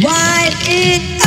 What is